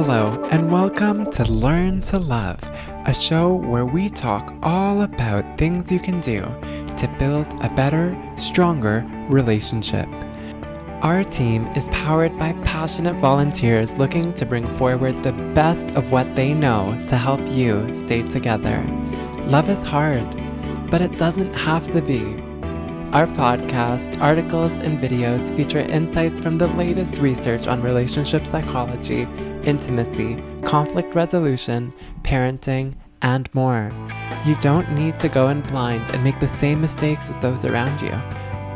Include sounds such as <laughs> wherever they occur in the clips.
Hello, and welcome to Learn to Love, a show where we talk all about things you can do to build a better, stronger relationship. Our team is powered by passionate volunteers looking to bring forward the best of what they know to help you stay together. Love is hard, but it doesn't have to be. Our podcast, articles, and videos feature insights from the latest research on relationship psychology, intimacy, conflict resolution, parenting, and more. You don't need to go in blind and make the same mistakes as those around you.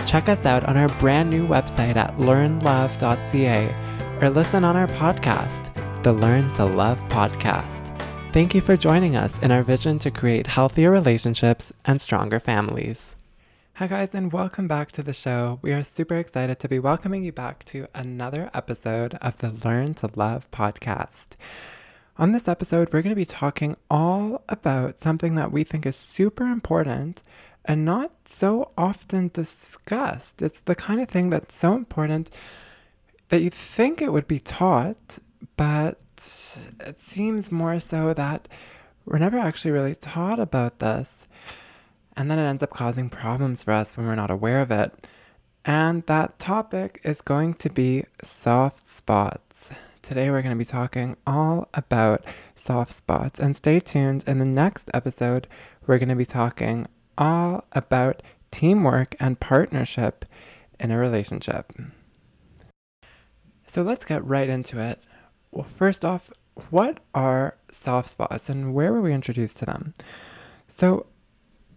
Check us out on our brand new website at learnlove.ca or listen on our podcast, the Learn to Love podcast. Thank you for joining us in our vision to create healthier relationships and stronger families. Hi, guys, and welcome back to the show. We are super excited to be welcoming you back to another episode of the Learn to Love podcast. On this episode, we're going to be talking all about something that we think is super important and not so often discussed. It's the kind of thing that's so important that you think it would be taught, but it seems more so that we're never actually really taught about this. And then it ends up causing problems for us when we're not aware of it. And that topic is going to be soft spots. Today we're going to be talking all about soft spots. And stay tuned. In the next episode, we're going to be talking all about teamwork and partnership in a relationship. So let's get right into it. Well, first off, what are soft spots and where were we introduced to them? So,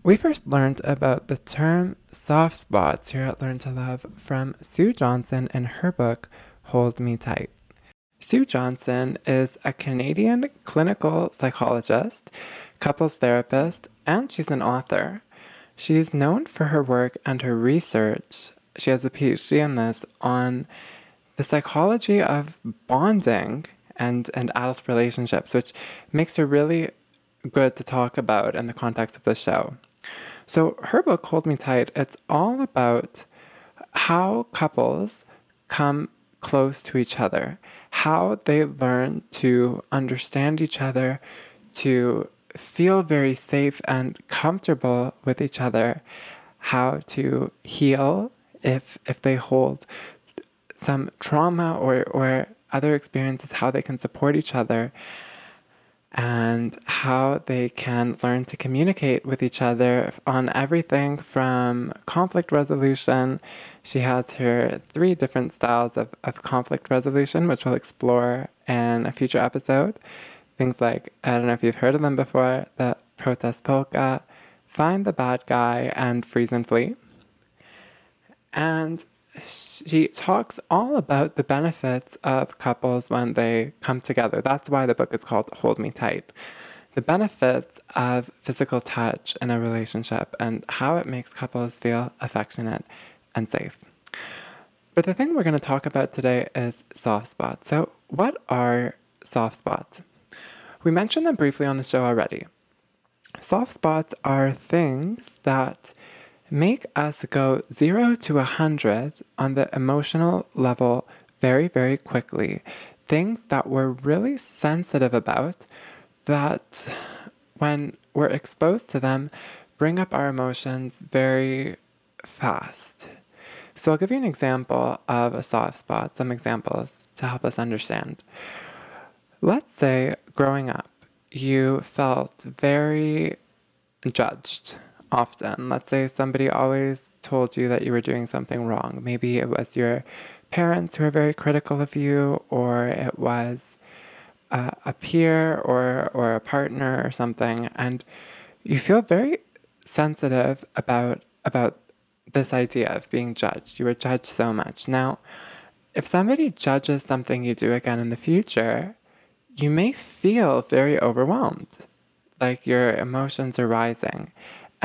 we first learned about the term soft spots here at Learn to Love from Sue Johnson in her book, Hold Me Tight. Sue Johnson is a Canadian clinical psychologist, couples therapist, and she's an author. She is known for her work and her research. She has a PhD in this on the psychology of bonding and, and adult relationships, which makes her really good to talk about in the context of the show. So her book, Hold Me Tight, it's all about how couples come close to each other, how they learn to understand each other, to feel very safe and comfortable with each other, how to heal if if they hold some trauma or, or other experiences, how they can support each other and how they can learn to communicate with each other on everything from conflict resolution. She has her three different styles of, of conflict resolution, which we'll explore in a future episode. Things like, I don't know if you've heard of them before, the protest polka, find the bad guy, and freeze and flee. And she talks all about the benefits of couples when they come together. That's why the book is called Hold Me Tight. The benefits of physical touch in a relationship and how it makes couples feel affectionate and safe. But the thing we're going to talk about today is soft spots. So, what are soft spots? We mentioned them briefly on the show already. Soft spots are things that make us go zero to a hundred on the emotional level very, very quickly. Things that we're really sensitive about that when we're exposed to them bring up our emotions very fast. So I'll give you an example of a soft spot, some examples to help us understand. Let's say growing up, you felt very judged often. Let's say somebody always told you that you were doing something wrong. Maybe it was your parents who were very critical of you, or it was uh, a peer or, or a partner or something. And you feel very sensitive about, about this idea of being judged. You were judged so much. Now, if somebody judges something you do again in the future, you may feel very overwhelmed, like your emotions are rising.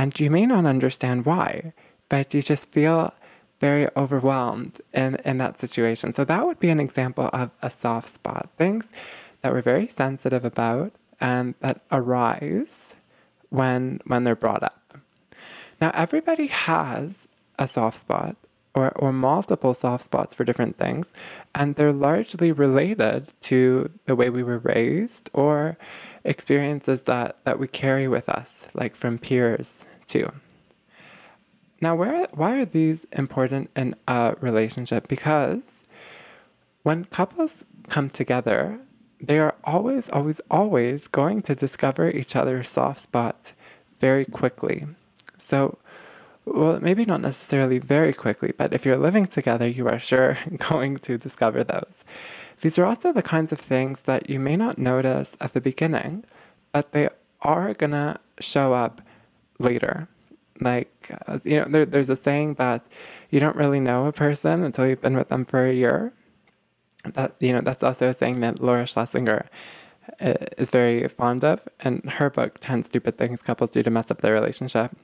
And you may not understand why, but you just feel very overwhelmed in, in that situation. So that would be an example of a soft spot. Things that we're very sensitive about and that arise when when they're brought up. Now everybody has a soft spot or, or multiple soft spots for different things. And they're largely related to the way we were raised or experiences that, that we carry with us, like from peers too. Now, where, why are these important in a relationship? Because when couples come together, they are always, always, always going to discover each other's soft spots very quickly. So, well, maybe not necessarily very quickly, but if you're living together, you are sure <laughs> going to discover those. These are also the kinds of things that you may not notice at the beginning, but they are gonna show up later. Like, uh, you know, there, there's a saying that you don't really know a person until you've been with them for a year. That, you know, that's also a saying that Laura Schlesinger uh, is very fond of. And her book, 10 Stupid Things Couples Do to Mess Up Their Relationship.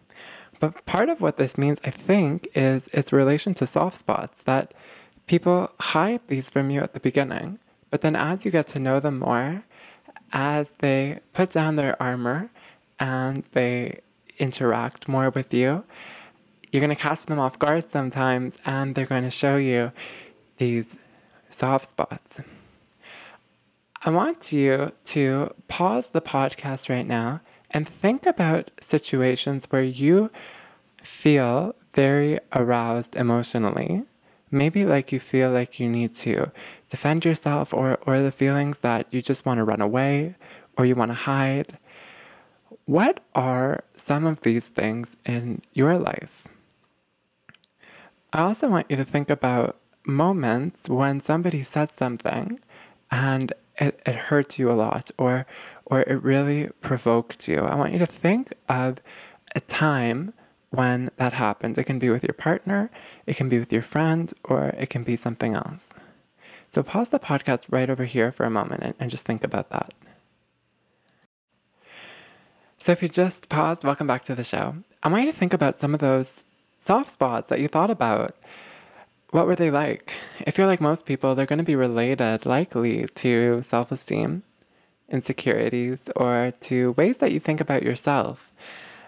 But part of what this means, I think, is its relation to soft spots that people hide these from you at the beginning. But then as you get to know them more, as they put down their armor and they interact more with you, you're going to catch them off guard sometimes and they're going to show you these soft spots. I want you to pause the podcast right now and think about situations where you feel very aroused emotionally. Maybe like you feel like you need to defend yourself, or, or the feelings that you just want to run away or you want to hide. What are some of these things in your life? I also want you to think about moments when somebody said something and it, it hurts you a lot or or it really provoked you. I want you to think of a time when that happened. It can be with your partner, it can be with your friend, or it can be something else. So pause the podcast right over here for a moment and, and just think about that. So if you just paused, welcome back to the show. I want you to think about some of those soft spots that you thought about what were they like? If you're like most people, they're going to be related likely to self esteem, insecurities, or to ways that you think about yourself.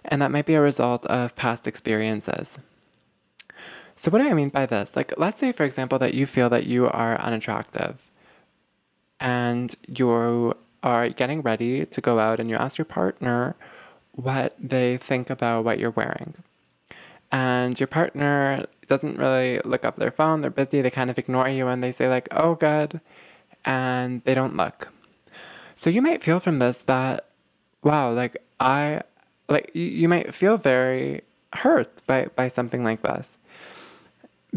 And that might be a result of past experiences. So, what do I mean by this? Like, let's say, for example, that you feel that you are unattractive and you are getting ready to go out and you ask your partner what they think about what you're wearing and your partner doesn't really look up their phone, they're busy, they kind of ignore you and they say, like, oh, good, and they don't look. So you might feel from this that, wow, like, I, like, you, might feel very hurt by, by something like this.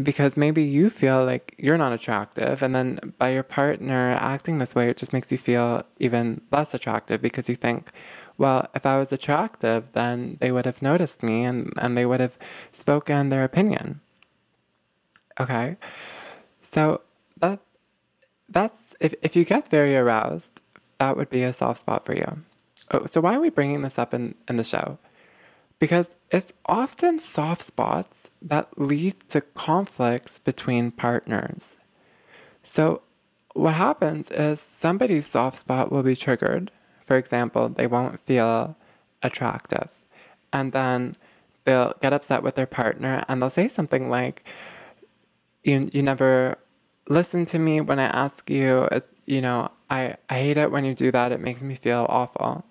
Because maybe you feel like you're not attractive, and then by your partner acting this way, it just makes you feel even less attractive because you think, well, if I was attractive, then they would have noticed me and, and they would have spoken their opinion. Okay. So that that's if, if you get very aroused, that would be a soft spot for you. Oh, so why are we bringing this up in, in the show? Because it's often soft spots that lead to conflicts between partners. So what happens is somebody's soft spot will be triggered for example, they won't feel attractive. And then they'll get upset with their partner and they'll say something like, you, you never listen to me when I ask you, it, you know, I, I hate it when you do that. It makes me feel awful.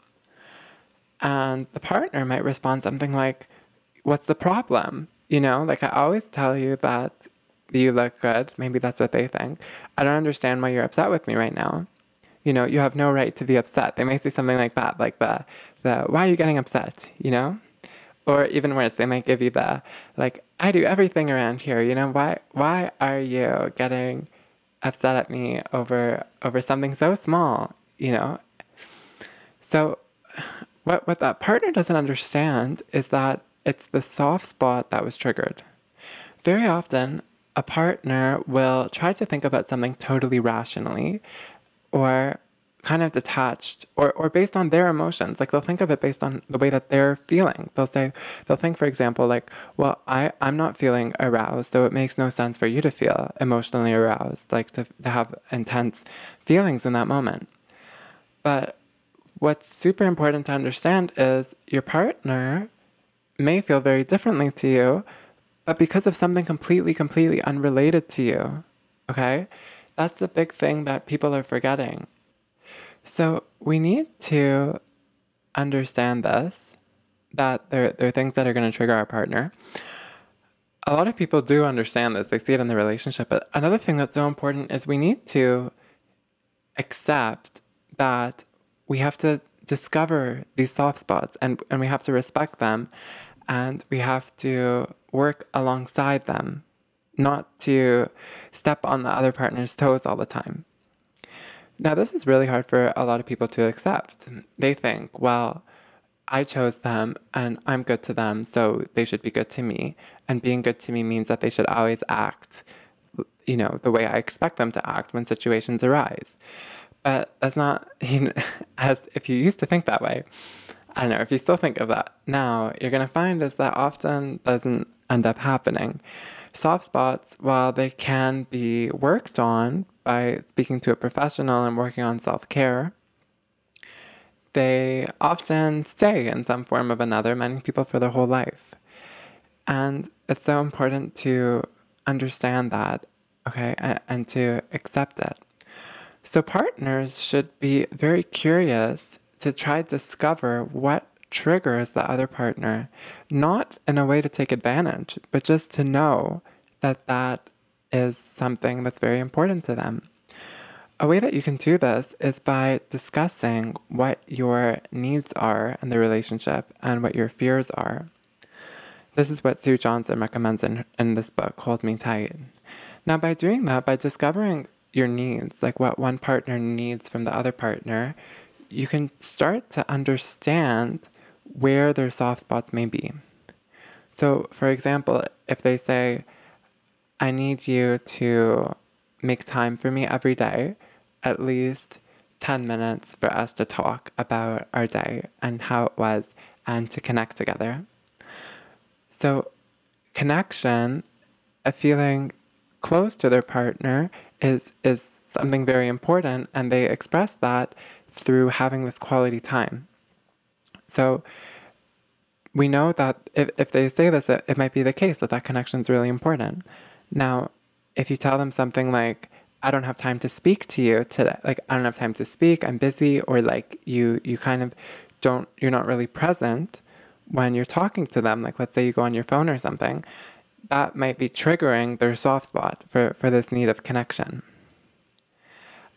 And the partner might respond something like, What's the problem? You know, like I always tell you that you look good. Maybe that's what they think. I don't understand why you're upset with me right now you know, you have no right to be upset. They may say something like that, like the, the why are you getting upset, you know? Or even worse, they might give you the, like, I do everything around here, you know, why, why are you getting upset at me over, over something so small, you know? So what, what that partner doesn't understand is that it's the soft spot that was triggered. Very often, a partner will try to think about something totally rationally or kind of detached or, or based on their emotions. Like they'll think of it based on the way that they're feeling. They'll say, they'll think, for example, like, well, I, I'm not feeling aroused, so it makes no sense for you to feel emotionally aroused, like to, to have intense feelings in that moment. But what's super important to understand is your partner may feel very differently to you, but because of something completely, completely unrelated to you. Okay? That's the big thing that people are forgetting. So we need to understand this that there, there are things that are going to trigger our partner. A lot of people do understand this, they see it in the relationship. But another thing that's so important is we need to accept that we have to discover these soft spots and, and we have to respect them and we have to work alongside them, not to step on the other partner's toes all the time. Now, this is really hard for a lot of people to accept. They think, well, I chose them and I'm good to them, so they should be good to me. And being good to me means that they should always act, you know, the way I expect them to act when situations arise. But that's not, <laughs> you know, as if you used to think that way. I don't know, if you still think of that now, you're going to find is that often doesn't end up happening. Soft spots, while they can be worked on by speaking to a professional and working on self care, they often stay in some form of another, many people for their whole life. And it's so important to understand that, okay, and, and to accept it. So, partners should be very curious to try to discover what triggers the other partner, not in a way to take advantage, but just to know that that is something that's very important to them. A way that you can do this is by discussing what your needs are in the relationship and what your fears are. This is what Sue Johnson recommends in, in this book, Hold Me Tight. Now, by doing that, by discovering your needs, like what one partner needs from the other partner, you can start to understand where their soft spots may be. So, for example, if they say, I need you to make time for me every day, at least 10 minutes for us to talk about our day and how it was and to connect together. So, connection, a feeling close to their partner, is, is something very important, and they express that through having this quality time. So, we know that if, if they say this, it, it might be the case that that connection is really important. Now, if you tell them something like, I don't have time to speak to you today. Like I don't have time to speak. I'm busy or like you you kind of don't you're not really present when you're talking to them. Like let's say you go on your phone or something. That might be triggering their soft spot for, for this need of connection.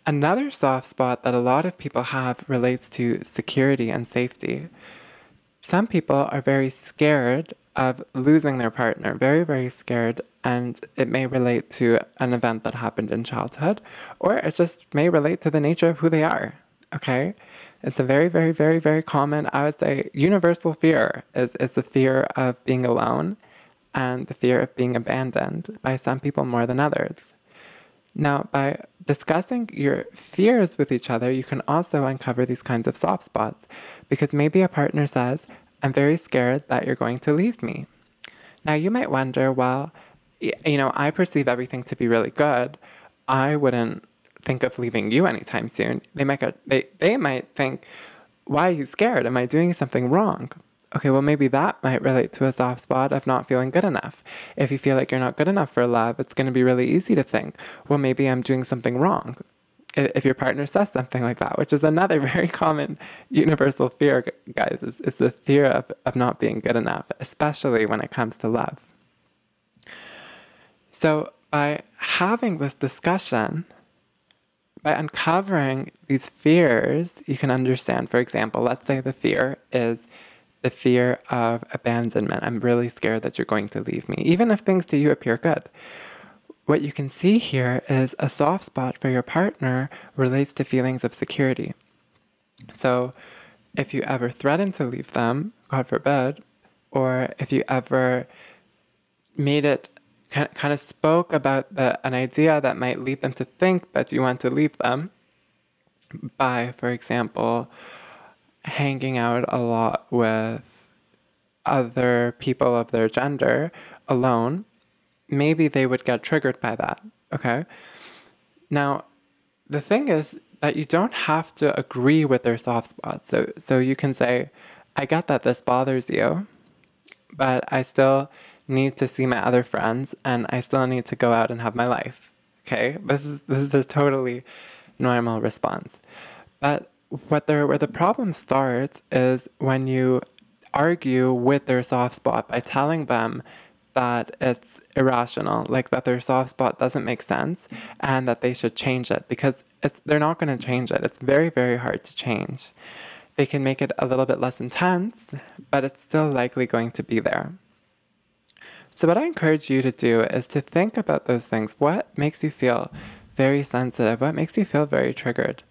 Another soft spot that a lot of people have relates to security and safety. Some people are very scared of losing their partner, very, very scared and it may relate to an event that happened in childhood, or it just may relate to the nature of who they are. Okay? It's a very, very, very, very common, I would say, universal fear is, is the fear of being alone and the fear of being abandoned by some people more than others. Now, by discussing your fears with each other, you can also uncover these kinds of soft spots because maybe a partner says, I'm very scared that you're going to leave me. Now, you might wonder, well, you know, I perceive everything to be really good. I wouldn't think of leaving you anytime soon. They might they, they might think, why are you scared? Am I doing something wrong? Okay, well, maybe that might relate to a soft spot of not feeling good enough. If you feel like you're not good enough for love, it's going to be really easy to think, well, maybe I'm doing something wrong. If your partner says something like that, which is another <laughs> very common universal fear, guys, is, is the fear of, of not being good enough, especially when it comes to love. So, by having this discussion, by uncovering these fears, you can understand, for example, let's say the fear is the fear of abandonment. I'm really scared that you're going to leave me, even if things to you appear good. What you can see here is a soft spot for your partner relates to feelings of security. So, if you ever threaten to leave them, God forbid, or if you ever made it kind of spoke about the, an idea that might lead them to think that you want to leave them by, for example, hanging out a lot with other people of their gender alone, maybe they would get triggered by that. Okay. Now, the thing is that you don't have to agree with their soft spot. So, so you can say, I get that this bothers you, but I still need to see my other friends and I still need to go out and have my life. Okay? This is this is a totally normal response. But what the where the problem starts is when you argue with their soft spot by telling them that it's irrational, like that their soft spot doesn't make sense and that they should change it because they're not going to change it. It's very very hard to change. They can make it a little bit less intense, but it's still likely going to be there. So, what I encourage you to do is to think about those things. What makes you feel very sensitive? What makes you feel very triggered?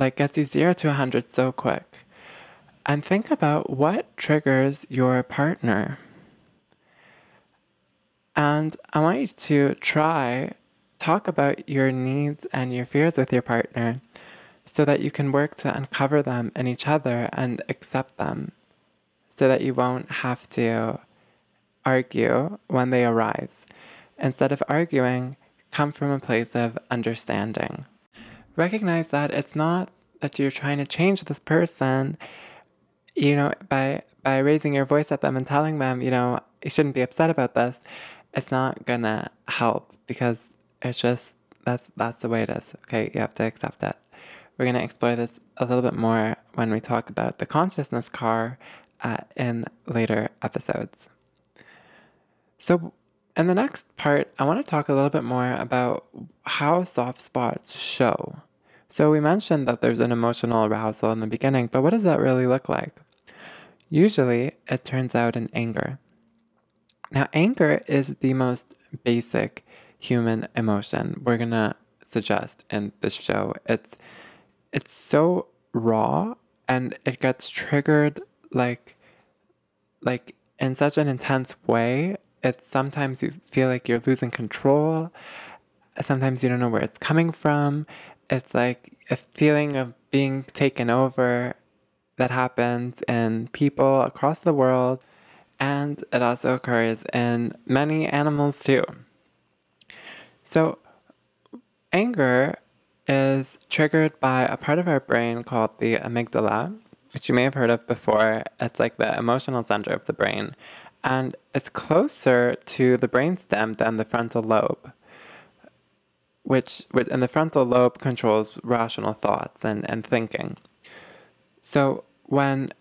Like, gets you zero to 100 so quick. And think about what triggers your partner. And I want you to try talk about your needs and your fears with your partner so that you can work to uncover them in each other and accept them so that you won't have to argue when they arise. Instead of arguing, come from a place of understanding. Recognize that it's not that you're trying to change this person, you know, by by raising your voice at them and telling them, you know, you shouldn't be upset about this. It's not gonna help because it's just that's that's the way it is. Okay, you have to accept it. We're gonna explore this a little bit more when we talk about the consciousness car uh, in later episodes. So, in the next part, I want to talk a little bit more about how soft spots show. So, we mentioned that there's an emotional arousal in the beginning, but what does that really look like? Usually, it turns out in anger. Now, anger is the most basic human emotion we're going to suggest in this show. It's it's so raw and it gets triggered like like in such an intense way it's sometimes you feel like you're losing control. Sometimes you don't know where it's coming from. It's like a feeling of being taken over that happens in people across the world. And it also occurs in many animals too. So, anger is triggered by a part of our brain called the amygdala, which you may have heard of before. It's like the emotional center of the brain and it's closer to the brainstem than the frontal lobe, which and the frontal lobe controls rational thoughts and, and thinking. So when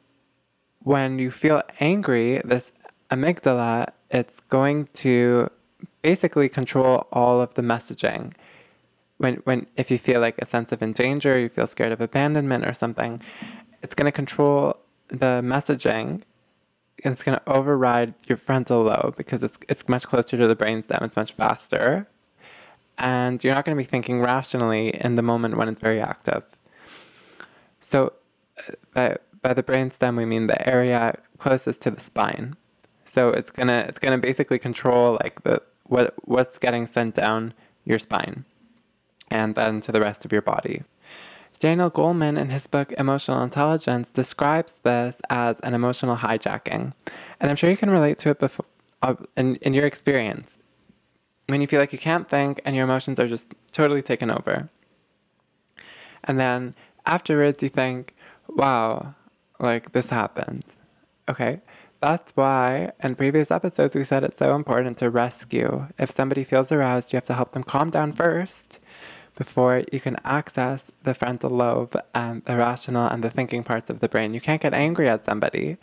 when you feel angry, this amygdala it's going to basically control all of the messaging. When when if you feel like a sense of danger, you feel scared of abandonment or something, it's going to control the messaging it's going to override your frontal lobe because it's, it's much closer to the brainstem. It's much faster. And you're not going to be thinking rationally in the moment when it's very active. So, uh, by, by the brainstem, we mean the area closest to the spine. So it's gonna it's gonna basically control like the what what's getting sent down your spine, and then to the rest of your body. Daniel Goleman, in his book Emotional Intelligence, describes this as an emotional hijacking. And I'm sure you can relate to it before, uh, in, in your experience. When you feel like you can't think and your emotions are just totally taken over. And then afterwards, you think, wow, like this happened. Okay. That's why in previous episodes we said it's so important to rescue. If somebody feels aroused, you have to help them calm down first before you can access the frontal lobe and the rational and the thinking parts of the brain. You can't get angry at somebody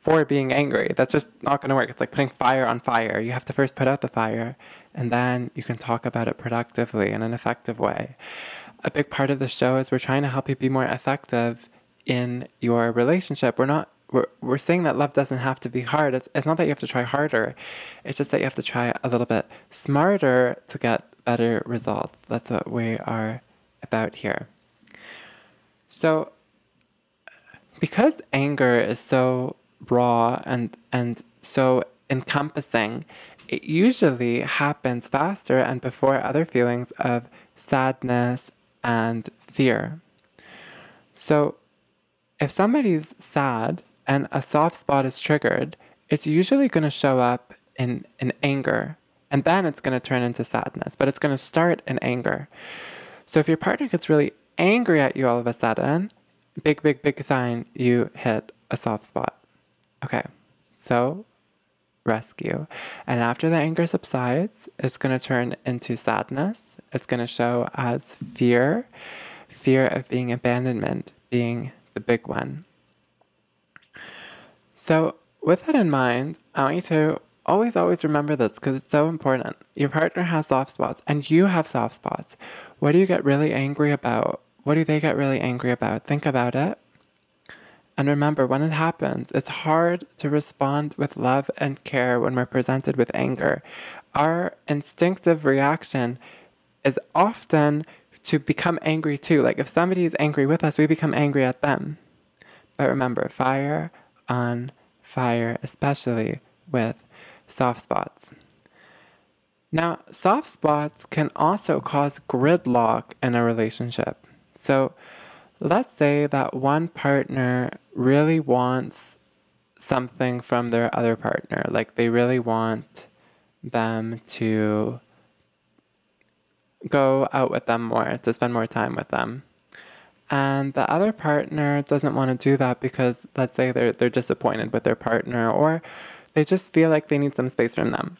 for being angry. That's just not going to work. It's like putting fire on fire. You have to first put out the fire, and then you can talk about it productively in an effective way. A big part of the show is we're trying to help you be more effective in your relationship. We're not we're, we're saying that love doesn't have to be hard. It's, it's not that you have to try harder. It's just that you have to try a little bit smarter to get better results. That's what we are about here. So, because anger is so raw and, and so encompassing, it usually happens faster and before other feelings of sadness and fear. So, if somebody's sad and a soft spot is triggered, it's usually going to show up in, in anger and then it's going to turn into sadness, but it's going to start in anger. So if your partner gets really angry at you all of a sudden, big, big, big sign you hit a soft spot. Okay, so rescue. And after the anger subsides, it's going to turn into sadness. It's going to show as fear, fear of being abandonment being the big one. So, with that in mind, I want you to always, always remember this because it's so important. Your partner has soft spots and you have soft spots. What do you get really angry about? What do they get really angry about? Think about it. And remember, when it happens, it's hard to respond with love and care when we're presented with anger. Our instinctive reaction is often to become angry too. Like if somebody is angry with us, we become angry at them. But remember, fire on fire, especially with soft spots. Now, soft spots can also cause gridlock in a relationship. So, let's say that one partner really wants something from their other partner, like they really want them to go out with them more, to spend more time with them. And the other partner doesn't want to do that because let's say they're they're disappointed with their partner or they just feel like they need some space from them.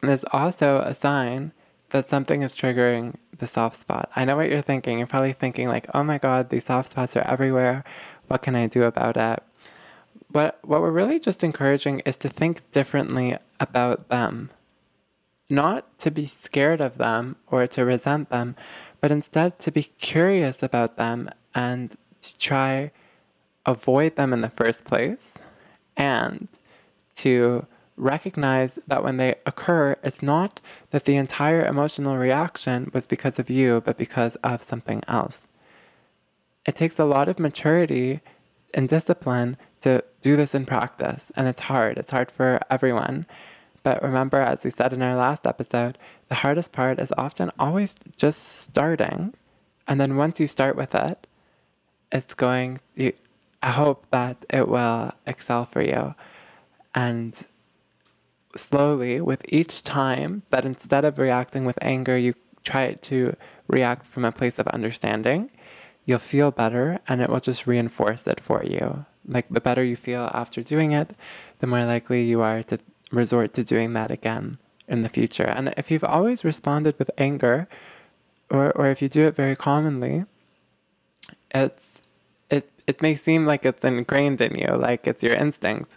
And there's also a sign that something is triggering the soft spot. I know what you're thinking. You're probably thinking like, "Oh my god, these soft spots are everywhere. What can I do about it?" But what we're really just encouraging is to think differently about them. Not to be scared of them or to resent them, but instead to be curious about them and to try avoid them in the first place and to recognize that when they occur, it's not that the entire emotional reaction was because of you, but because of something else. It takes a lot of maturity and discipline to do this in practice, and it's hard. It's hard for everyone. But remember, as we said in our last episode, the hardest part is often always just starting. And then once you start with it, it's going, you, I hope that it will excel for you. And slowly, with each time, that instead of reacting with anger, you try to react from a place of understanding, you'll feel better and it will just reinforce it for you. Like the better you feel after doing it, the more likely you are to resort to doing that again in the future. And if you've always responded with anger, or, or if you do it very commonly, it's it it may seem like it's ingrained in you, like it's your instinct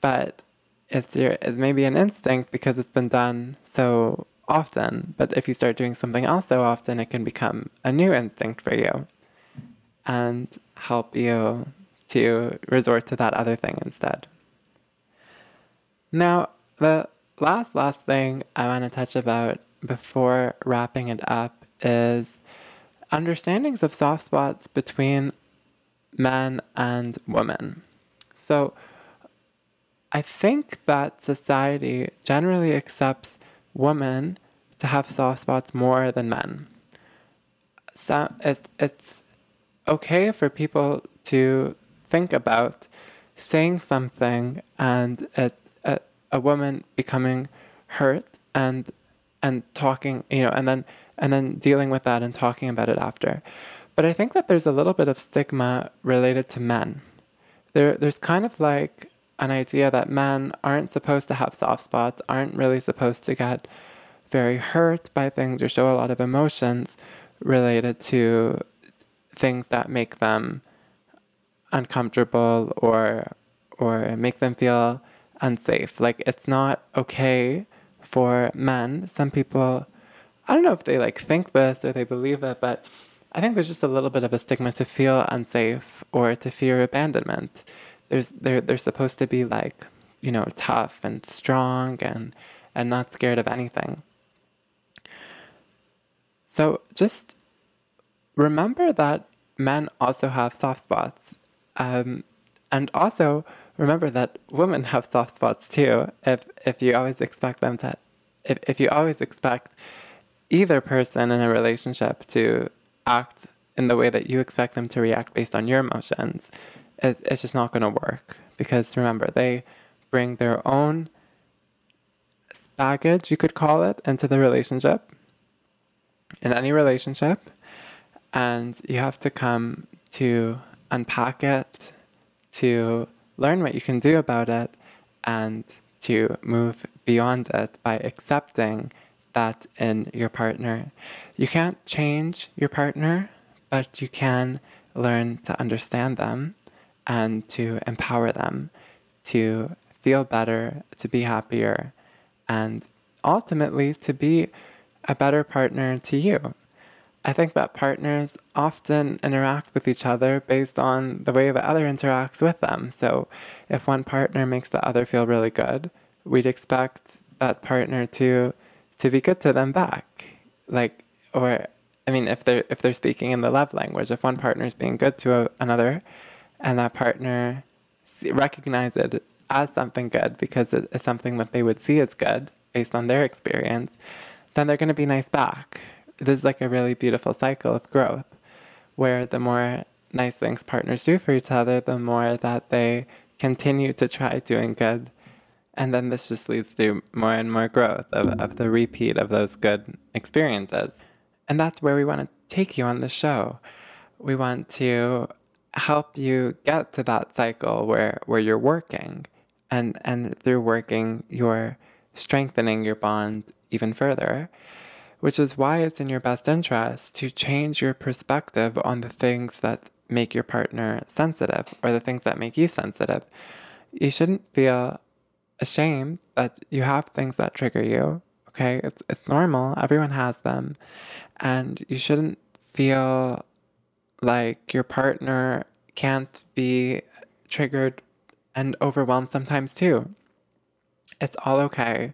but it's your it's maybe an instinct because it's been done so often. But if you start doing something else so often, it can become a new instinct for you and help you to resort to that other thing instead. Now, the last last thing I want to touch about before wrapping it up is understandings of soft spots between men and women. So I think that society generally accepts women to have soft spots more than men. So it's, it's okay for people to think about saying something and a, a, a woman becoming hurt and and talking, you know, and then and then dealing with that and talking about it after. But I think that there's a little bit of stigma related to men. There there's kind of like an idea that men aren't supposed to have soft spots, aren't really supposed to get very hurt by things or show a lot of emotions related to things that make them uncomfortable or or make them feel unsafe. Like it's not okay for men. Some people I don't know if they like think this or they believe it, but I think there's just a little bit of a stigma to feel unsafe or to fear abandonment there's they're they're supposed to be like you know tough and strong and and not scared of anything. So just remember that men also have soft spots um, and also remember that women have soft spots too if if you always expect them to if, if you always expect either person in a relationship to act in the way that you expect them to react based on your emotions it's, it's just not going to work because remember they bring their own baggage you could call it into the relationship in any relationship and you have to come to unpack it to learn what you can do about it and to move beyond it by accepting that in your partner. You can't change your partner, but you can learn to understand them and to empower them to feel better, to be happier, and ultimately to be a better partner to you. I think that partners often interact with each other based on the way the other interacts with them. So if one partner makes the other feel really good, we'd expect that partner to to be good to them back. Like or I mean if they're if they're speaking in the love language, if one partner is being good to a, another and that partner recognize it as something good because it is something that they would see as good based on their experience, then they're going to be nice back. This is like a really beautiful cycle of growth where the more nice things partners do for each other, the more that they continue to try doing good. And then this just leads to more and more growth of, of the repeat of those good experiences. And that's where we want to take you on the show. We want to help you get to that cycle where, where you're working and, and through working, you're strengthening your bond even further, which is why it's in your best interest to change your perspective on the things that make your partner sensitive or the things that make you sensitive. You shouldn't feel ashamed that you have things that trigger you. Okay, it's it's normal. Everyone has them. And you shouldn't feel like your partner can't be triggered and overwhelmed sometimes too. It's all okay.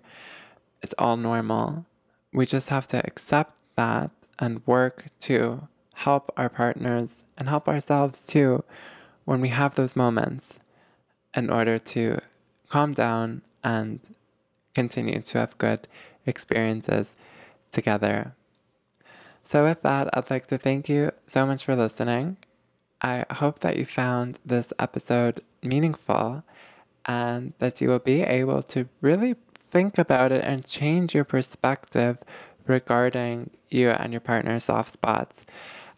It's all normal. We just have to accept that and work to help our partners and help ourselves too when we have those moments in order to calm down and continue to have good experiences together. So, with that, I'd like to thank you so much for listening. I hope that you found this episode meaningful and that you will be able to really think about it and change your perspective regarding you and your partner's soft spots.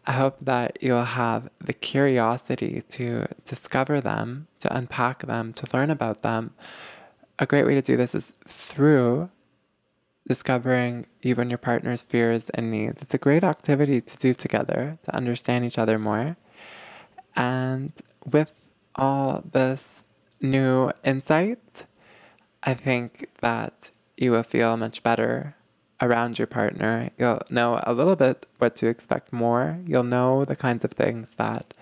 I hope that you'll have the curiosity to discover them, to unpack them, to learn about them. A great way to do this is through discovering even your partner's fears and needs. It's a great activity to do together to understand each other more. And with all this new insight, I think that you will feel much better around your partner. You'll know a little bit what to expect more. You'll know the kinds of things that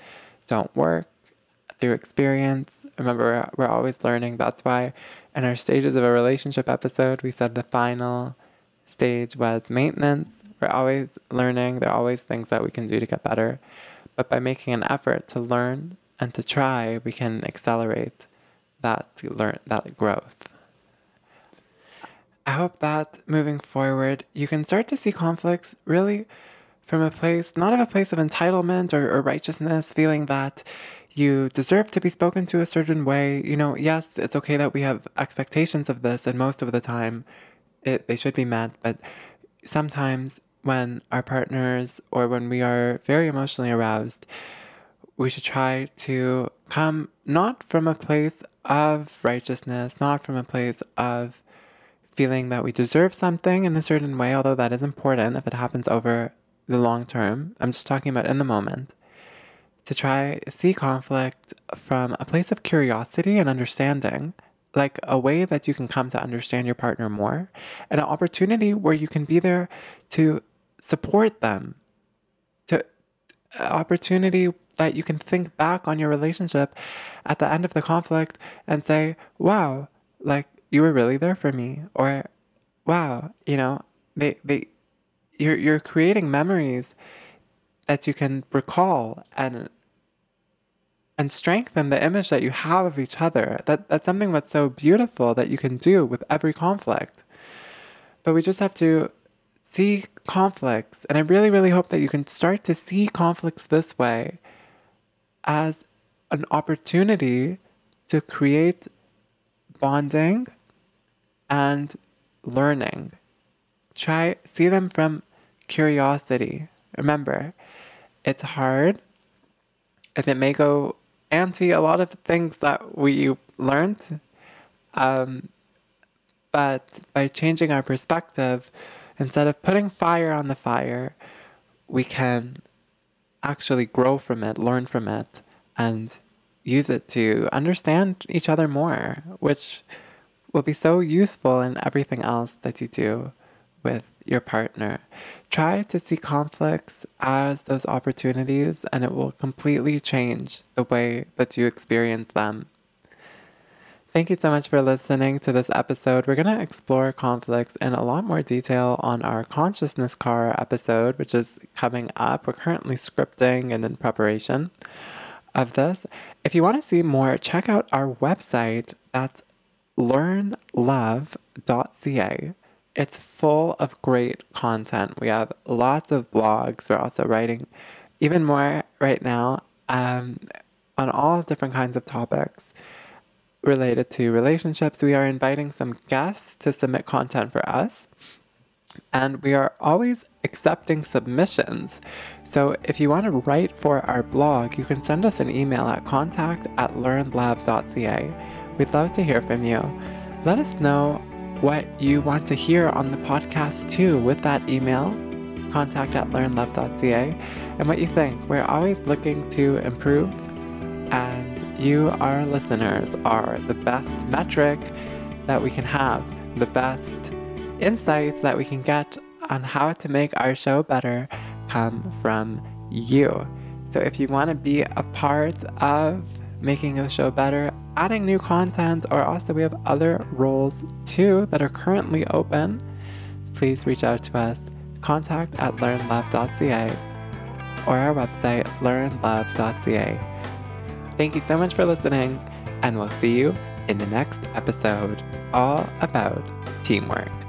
don't work through experience. Remember, we're always learning. That's why in our stages of a relationship episode, we said the final stage was maintenance. We're always learning. There are always things that we can do to get better. But by making an effort to learn and to try, we can accelerate that learn that growth. I hope that moving forward, you can start to see conflicts really from a place, not of a place of entitlement or, or righteousness, feeling that you deserve to be spoken to a certain way. You know, yes, it's okay that we have expectations of this, and most of the time it, they should be met, but sometimes when our partners or when we are very emotionally aroused, we should try to come not from a place of righteousness, not from a place of feeling that we deserve something in a certain way, although that is important if it happens over the long term. I'm just talking about in the moment. To try see conflict from a place of curiosity and understanding, like a way that you can come to understand your partner more, and an opportunity where you can be there to support them, to opportunity that you can think back on your relationship at the end of the conflict and say, wow, like you were really there for me. Or wow, you know, they, they, you're, you're creating memories that you can recall and and strengthen the image that you have of each other. That that's something that's so beautiful that you can do with every conflict. But we just have to see conflicts, and I really, really hope that you can start to see conflicts this way as an opportunity to create bonding and learning. Try see them from curiosity. Remember, it's hard and it may go anti a lot of things that we learned. Um, But by changing our perspective, instead of putting fire on the fire, we can actually grow from it, learn from it, and use it to understand each other more, which will be so useful in everything else that you do with your partner. Try to see conflicts as those opportunities, and it will completely change the way that you experience them. Thank you so much for listening to this episode. We're going to explore conflicts in a lot more detail on our consciousness car episode, which is coming up. We're currently scripting and in preparation of this. If you want to see more, check out our website. That's learnlove.ca. It's full of great content. We have lots of blogs. We're also writing even more right now um, on all different kinds of topics related to relationships. We are inviting some guests to submit content for us. And we are always accepting submissions. So if you want to write for our blog, you can send us an email at contact at learnlove.ca. We'd love to hear from you. Let us know what you want to hear on the podcast too with that email, contact at learnlove.ca, and what you think. We're always looking to improve and you, our listeners, are the best metric that we can have, the best insights that we can get on how to make our show better come from you. So if you want to be a part of making the show better, adding new content, or also we have other roles too that are currently open, please reach out to us. Contact at learnlove.ca or our website, learnlove.ca. Thank you so much for listening, and we'll see you in the next episode all about teamwork.